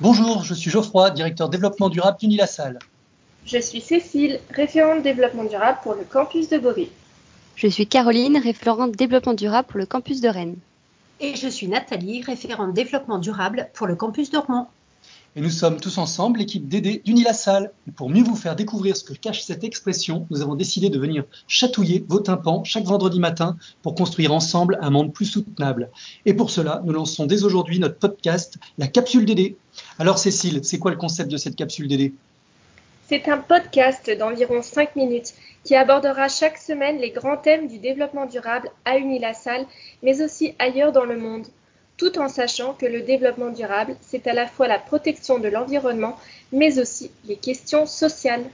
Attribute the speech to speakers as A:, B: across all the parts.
A: Bonjour, je suis Geoffroy, directeur développement durable d'Unilassal.
B: Je suis Cécile, référente développement durable pour le campus de Beauvais.
C: Je suis Caroline, référente développement durable pour le campus de Rennes.
D: Et je suis Nathalie, référente développement durable pour le campus de Rouen.
A: Et nous sommes tous ensemble l'équipe d'aider d'Unilassal. Pour mieux vous faire découvrir ce que cache cette expression, nous avons décidé de venir chatouiller vos tympans chaque vendredi matin pour construire ensemble un monde plus soutenable. Et pour cela, nous lançons dès aujourd'hui notre podcast, la capsule d'aider. Alors Cécile, c'est quoi le concept de cette capsule d'aider
B: C'est un podcast d'environ 5 minutes qui abordera chaque semaine les grands thèmes du développement durable à Unilassal, mais aussi ailleurs dans le monde tout en sachant que le développement durable, c'est à la fois la protection de l'environnement, mais aussi les questions sociales.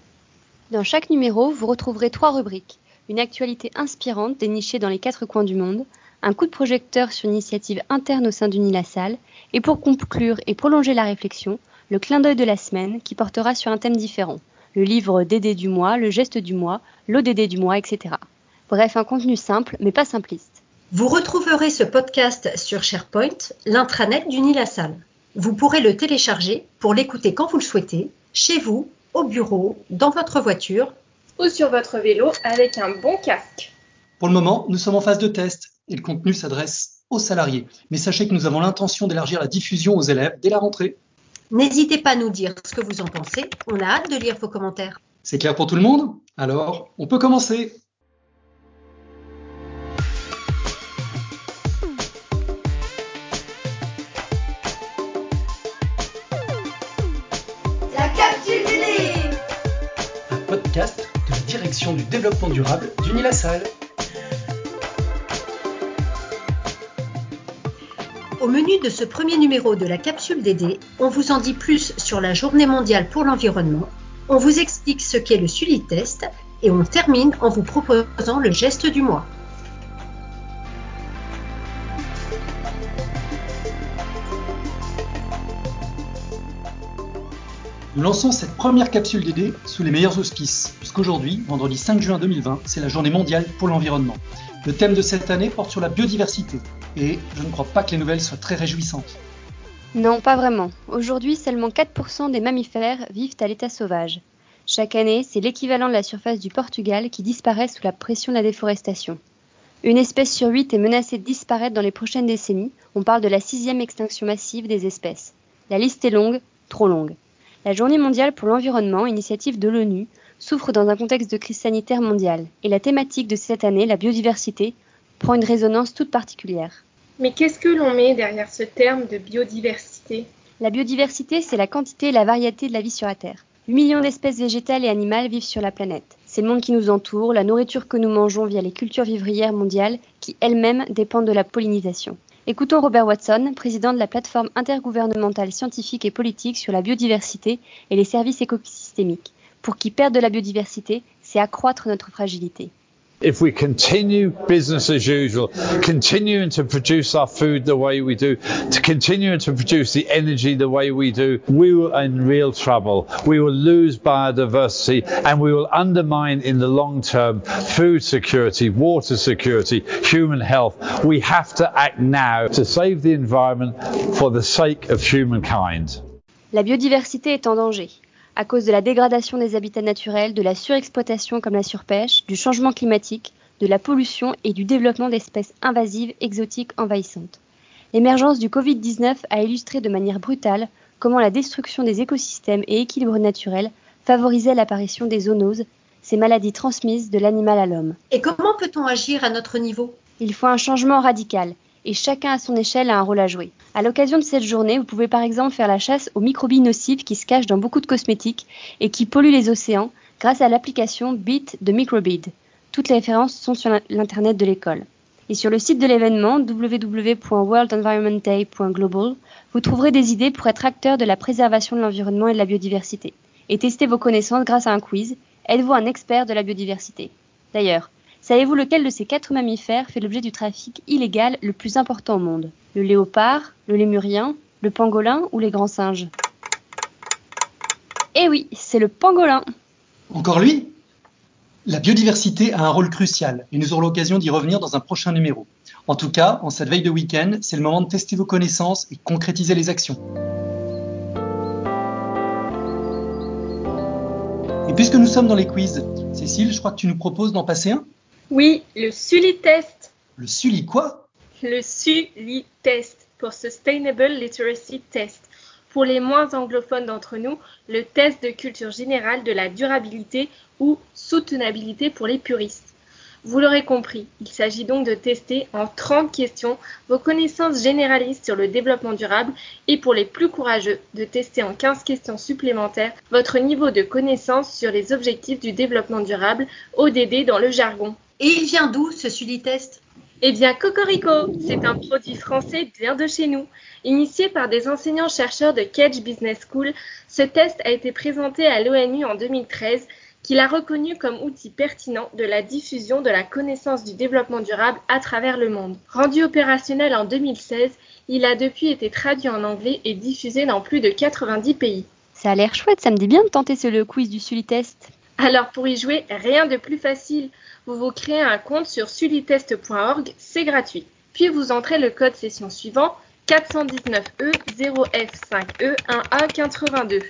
C: Dans chaque numéro, vous retrouverez trois rubriques. Une actualité inspirante dénichée dans les quatre coins du monde, un coup de projecteur sur une initiative interne au sein d'Unilassal, et pour conclure et prolonger la réflexion, le clin d'œil de la semaine qui portera sur un thème différent. Le livre Dédé du mois, le geste du mois, l'ODD du mois, etc. Bref, un contenu simple, mais pas simpliste.
D: Vous retrouverez ce podcast sur SharePoint, l'intranet d'Unilassal. Vous pourrez le télécharger pour l'écouter quand vous le souhaitez, chez vous, au bureau, dans votre voiture
B: ou sur votre vélo avec un bon casque.
A: Pour le moment, nous sommes en phase de test et le contenu s'adresse aux salariés. Mais sachez que nous avons l'intention d'élargir la diffusion aux élèves dès la rentrée.
D: N'hésitez pas à nous dire ce que vous en pensez. On a hâte de lire vos commentaires.
A: C'est clair pour tout le monde? Alors, on peut commencer. Du développement durable d'Unilassal.
D: Au menu de ce premier numéro de la capsule DD, on vous en dit plus sur la journée mondiale pour l'environnement, on vous explique ce qu'est le Sully Test et on termine en vous proposant le geste du mois.
A: Nous lançons cette première capsule DD sous les meilleurs auspices, puisqu'aujourd'hui, vendredi 5 juin 2020, c'est la journée mondiale pour l'environnement. Le thème de cette année porte sur la biodiversité, et je ne crois pas que les nouvelles soient très réjouissantes.
C: Non, pas vraiment. Aujourd'hui, seulement 4% des mammifères vivent à l'état sauvage. Chaque année, c'est l'équivalent de la surface du Portugal qui disparaît sous la pression de la déforestation. Une espèce sur huit est menacée de disparaître dans les prochaines décennies. On parle de la sixième extinction massive des espèces. La liste est longue, trop longue. La Journée mondiale pour l'environnement, initiative de l'ONU, souffre dans un contexte de crise sanitaire mondiale, et la thématique de cette année, la biodiversité, prend une résonance toute particulière.
B: Mais qu'est-ce que l'on met derrière ce terme de biodiversité?
C: La biodiversité, c'est la quantité et la variété de la vie sur la Terre. 8 millions d'espèces végétales et animales vivent sur la planète. C'est le monde qui nous entoure, la nourriture que nous mangeons via les cultures vivrières mondiales qui elles-mêmes dépendent de la pollinisation. Écoutons Robert Watson, président de la plateforme intergouvernementale scientifique et politique sur la biodiversité et les services écosystémiques. Pour qui perdre de la biodiversité, c'est accroître notre fragilité.
E: If we continue business as usual, continuing to produce our food the way we do, to continuing to produce the energy the way we do, we will in real trouble. We will lose biodiversity and we will undermine in the long term food security, water security, human health. We have to act now to save the environment for the sake of humankind.
C: La biodiversité est en danger. À cause de la dégradation des habitats naturels, de la surexploitation comme la surpêche, du changement climatique, de la pollution et du développement d'espèces invasives exotiques envahissantes. L'émergence du Covid-19 a illustré de manière brutale comment la destruction des écosystèmes et équilibres naturels favorisait l'apparition des zoonoses, ces maladies transmises de l'animal à l'homme.
D: Et comment peut-on agir à notre niveau?
C: Il faut un changement radical, et chacun à son échelle a un rôle à jouer. À l'occasion de cette journée, vous pouvez par exemple faire la chasse aux microbilles nocives qui se cachent dans beaucoup de cosmétiques et qui polluent les océans grâce à l'application Beat de Microbead. Toutes les références sont sur l'internet de l'école. Et sur le site de l'événement www.worldenvironmentday.global, vous trouverez des idées pour être acteur de la préservation de l'environnement et de la biodiversité. Et tester vos connaissances grâce à un quiz. Êtes-vous un expert de la biodiversité? D'ailleurs, Savez-vous lequel de ces quatre mammifères fait l'objet du trafic illégal le plus important au monde? Le léopard, le lémurien, le pangolin ou les grands singes? Eh oui, c'est le pangolin.
A: Encore lui? La biodiversité a un rôle crucial et nous aurons l'occasion d'y revenir dans un prochain numéro. En tout cas, en cette veille de week-end, c'est le moment de tester vos connaissances et concrétiser les actions. Et puisque nous sommes dans les quiz, Cécile, je crois que tu nous proposes d'en passer un?
B: Oui, le Sully Test.
A: Le Sully quoi?
B: Le Sully Test pour Sustainable Literacy Test. Pour les moins anglophones d'entre nous, le test de culture générale de la durabilité ou soutenabilité pour les puristes. Vous l'aurez compris, il s'agit donc de tester en 30 questions vos connaissances généralistes sur le développement durable et pour les plus courageux, de tester en 15 questions supplémentaires votre niveau de connaissance sur les objectifs du développement durable, ODD dans le jargon.
D: Et il vient d'où ce Sully-test
B: eh bien, Cocorico, c'est un produit français bien de chez nous. Initié par des enseignants-chercheurs de Cage Business School, ce test a été présenté à l'ONU en 2013 qu'il a reconnu comme outil pertinent de la diffusion de la connaissance du développement durable à travers le monde. Rendu opérationnel en 2016, il a depuis été traduit en anglais et diffusé dans plus de 90 pays.
C: Ça a l'air chouette, ça me dit bien de tenter ce le quiz du Sulitest.
B: Alors pour y jouer, rien de plus facile. Vous vous créez un compte sur sulitest.org, c'est gratuit. Puis vous entrez le code session suivant 419E 0F5E 1A82.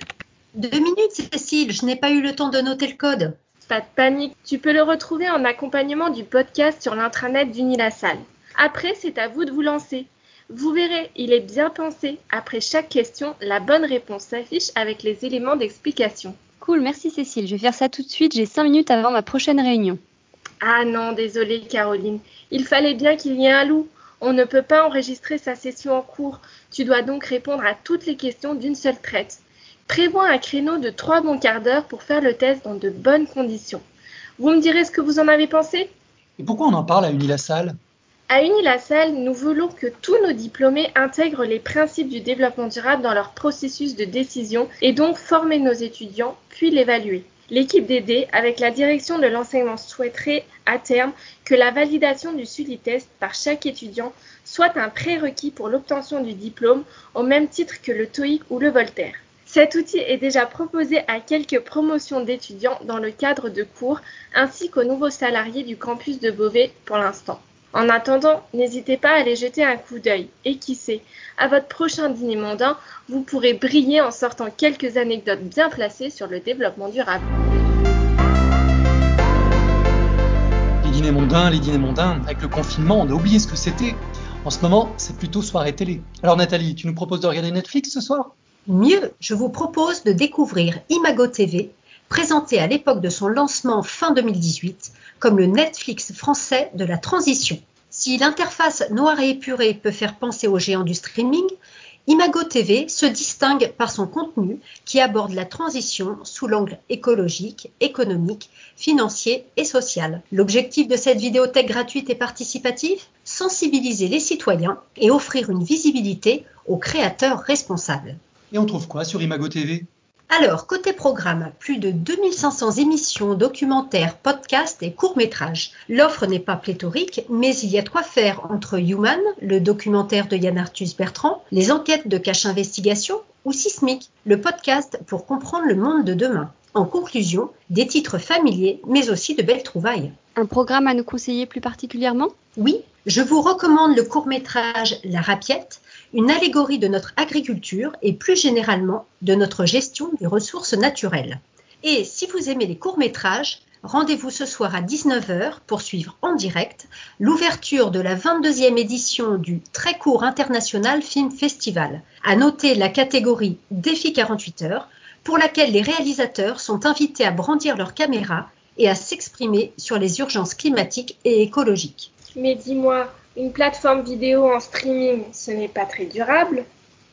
D: Deux minutes, Cécile, je n'ai pas eu le temps de noter le code.
B: Pas de panique, tu peux le retrouver en accompagnement du podcast sur l'intranet d'Unilassal. Après, c'est à vous de vous lancer. Vous verrez, il est bien pensé. Après chaque question, la bonne réponse s'affiche avec les éléments d'explication.
C: Cool, merci Cécile. Je vais faire ça tout de suite. J'ai cinq minutes avant ma prochaine réunion.
B: Ah non, désolée Caroline. Il fallait bien qu'il y ait un loup. On ne peut pas enregistrer sa session en cours. Tu dois donc répondre à toutes les questions d'une seule traite. Prévois un créneau de trois bons quarts d'heure pour faire le test dans de bonnes conditions. Vous me direz ce que vous en avez pensé?
A: Et pourquoi on en parle à Unilassal?
B: À Unilassal, nous voulons que tous nos diplômés intègrent les principes du développement durable dans leur processus de décision et donc former nos étudiants, puis l'évaluer. L'équipe d'aider, avec la direction de l'enseignement, souhaiterait à terme que la validation du SULI-test par chaque étudiant soit un prérequis pour l'obtention du diplôme au même titre que le TOEIC ou le Voltaire. Cet outil est déjà proposé à quelques promotions d'étudiants dans le cadre de cours ainsi qu'aux nouveaux salariés du campus de Beauvais pour l'instant. En attendant, n'hésitez pas à aller jeter un coup d'œil et qui sait, à votre prochain dîner mondain, vous pourrez briller en sortant quelques anecdotes bien placées sur le développement durable.
A: Les dîners mondains, les dîners mondains, avec le confinement, on a oublié ce que c'était. En ce moment, c'est plutôt soirée télé. Alors Nathalie, tu nous proposes de regarder Netflix ce soir?
D: Mieux, je vous propose de découvrir Imago TV, présenté à l'époque de son lancement fin 2018 comme le Netflix français de la transition. Si l'interface noire et épurée peut faire penser aux géants du streaming, Imago TV se distingue par son contenu qui aborde la transition sous l'angle écologique, économique, financier et social. L'objectif de cette vidéothèque gratuite et participative? Sensibiliser les citoyens et offrir une visibilité aux créateurs responsables.
A: Et on trouve quoi sur Imago TV
D: alors, côté programme, plus de 2500 émissions, documentaires, podcasts et courts-métrages. L'offre n'est pas pléthorique, mais il y a de quoi faire entre Human, le documentaire de Yann Arthus Bertrand, les enquêtes de Cache Investigation ou Sismic, le podcast pour comprendre le monde de demain. En conclusion, des titres familiers, mais aussi de belles trouvailles.
C: Un programme à nous conseiller plus particulièrement?
D: Oui, je vous recommande le court-métrage La Rapiette, une allégorie de notre agriculture et plus généralement de notre gestion des ressources naturelles. Et si vous aimez les courts-métrages, rendez-vous ce soir à 19h pour suivre en direct l'ouverture de la 22e édition du Très court international film festival. À noter la catégorie Défi 48 heures pour laquelle les réalisateurs sont invités à brandir leur caméra et à s'exprimer sur les urgences climatiques et écologiques.
B: Mais dis-moi, une plateforme vidéo en streaming, ce n'est pas très durable?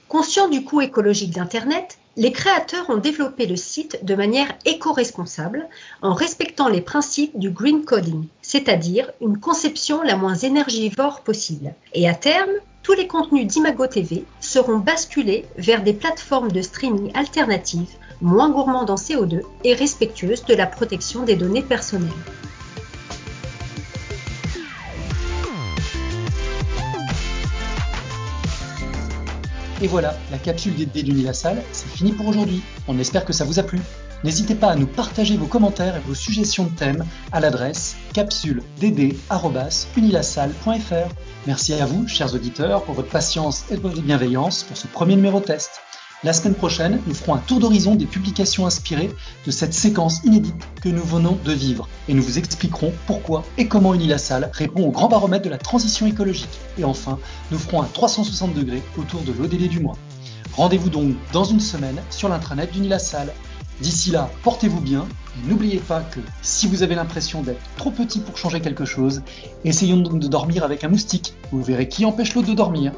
D: Conscient du coût écologique d'Internet, les créateurs ont développé le site de manière éco-responsable en respectant les principes du green coding, c'est-à-dire une conception la moins énergivore possible. Et à terme, tous les contenus d'Imago TV seront basculés vers des plateformes de streaming alternatives moins gourmandes en CO2 et respectueuses de la protection des données personnelles.
A: Et voilà, la capsule dés d'Unilassal, c'est fini pour aujourd'hui. On espère que ça vous a plu. N'hésitez pas à nous partager vos commentaires et vos suggestions de thèmes à l'adresse capsuleddd.unilassal.fr. Merci à vous, chers auditeurs, pour votre patience et votre bienveillance pour ce premier numéro test. La semaine prochaine, nous ferons un tour d'horizon des publications inspirées de cette séquence inédite que nous venons de vivre et nous vous expliquerons pourquoi et comment Unilassal répond au grand baromètre de la transition écologique. Et enfin, nous ferons un 360 degrés autour de l'ODD du mois. Rendez-vous donc dans une semaine sur l'intranet d'Unilassal. D'ici là, portez-vous bien et n'oubliez pas que si vous avez l'impression d'être trop petit pour changer quelque chose, essayons donc de dormir avec un moustique. Vous verrez qui empêche l'autre de dormir.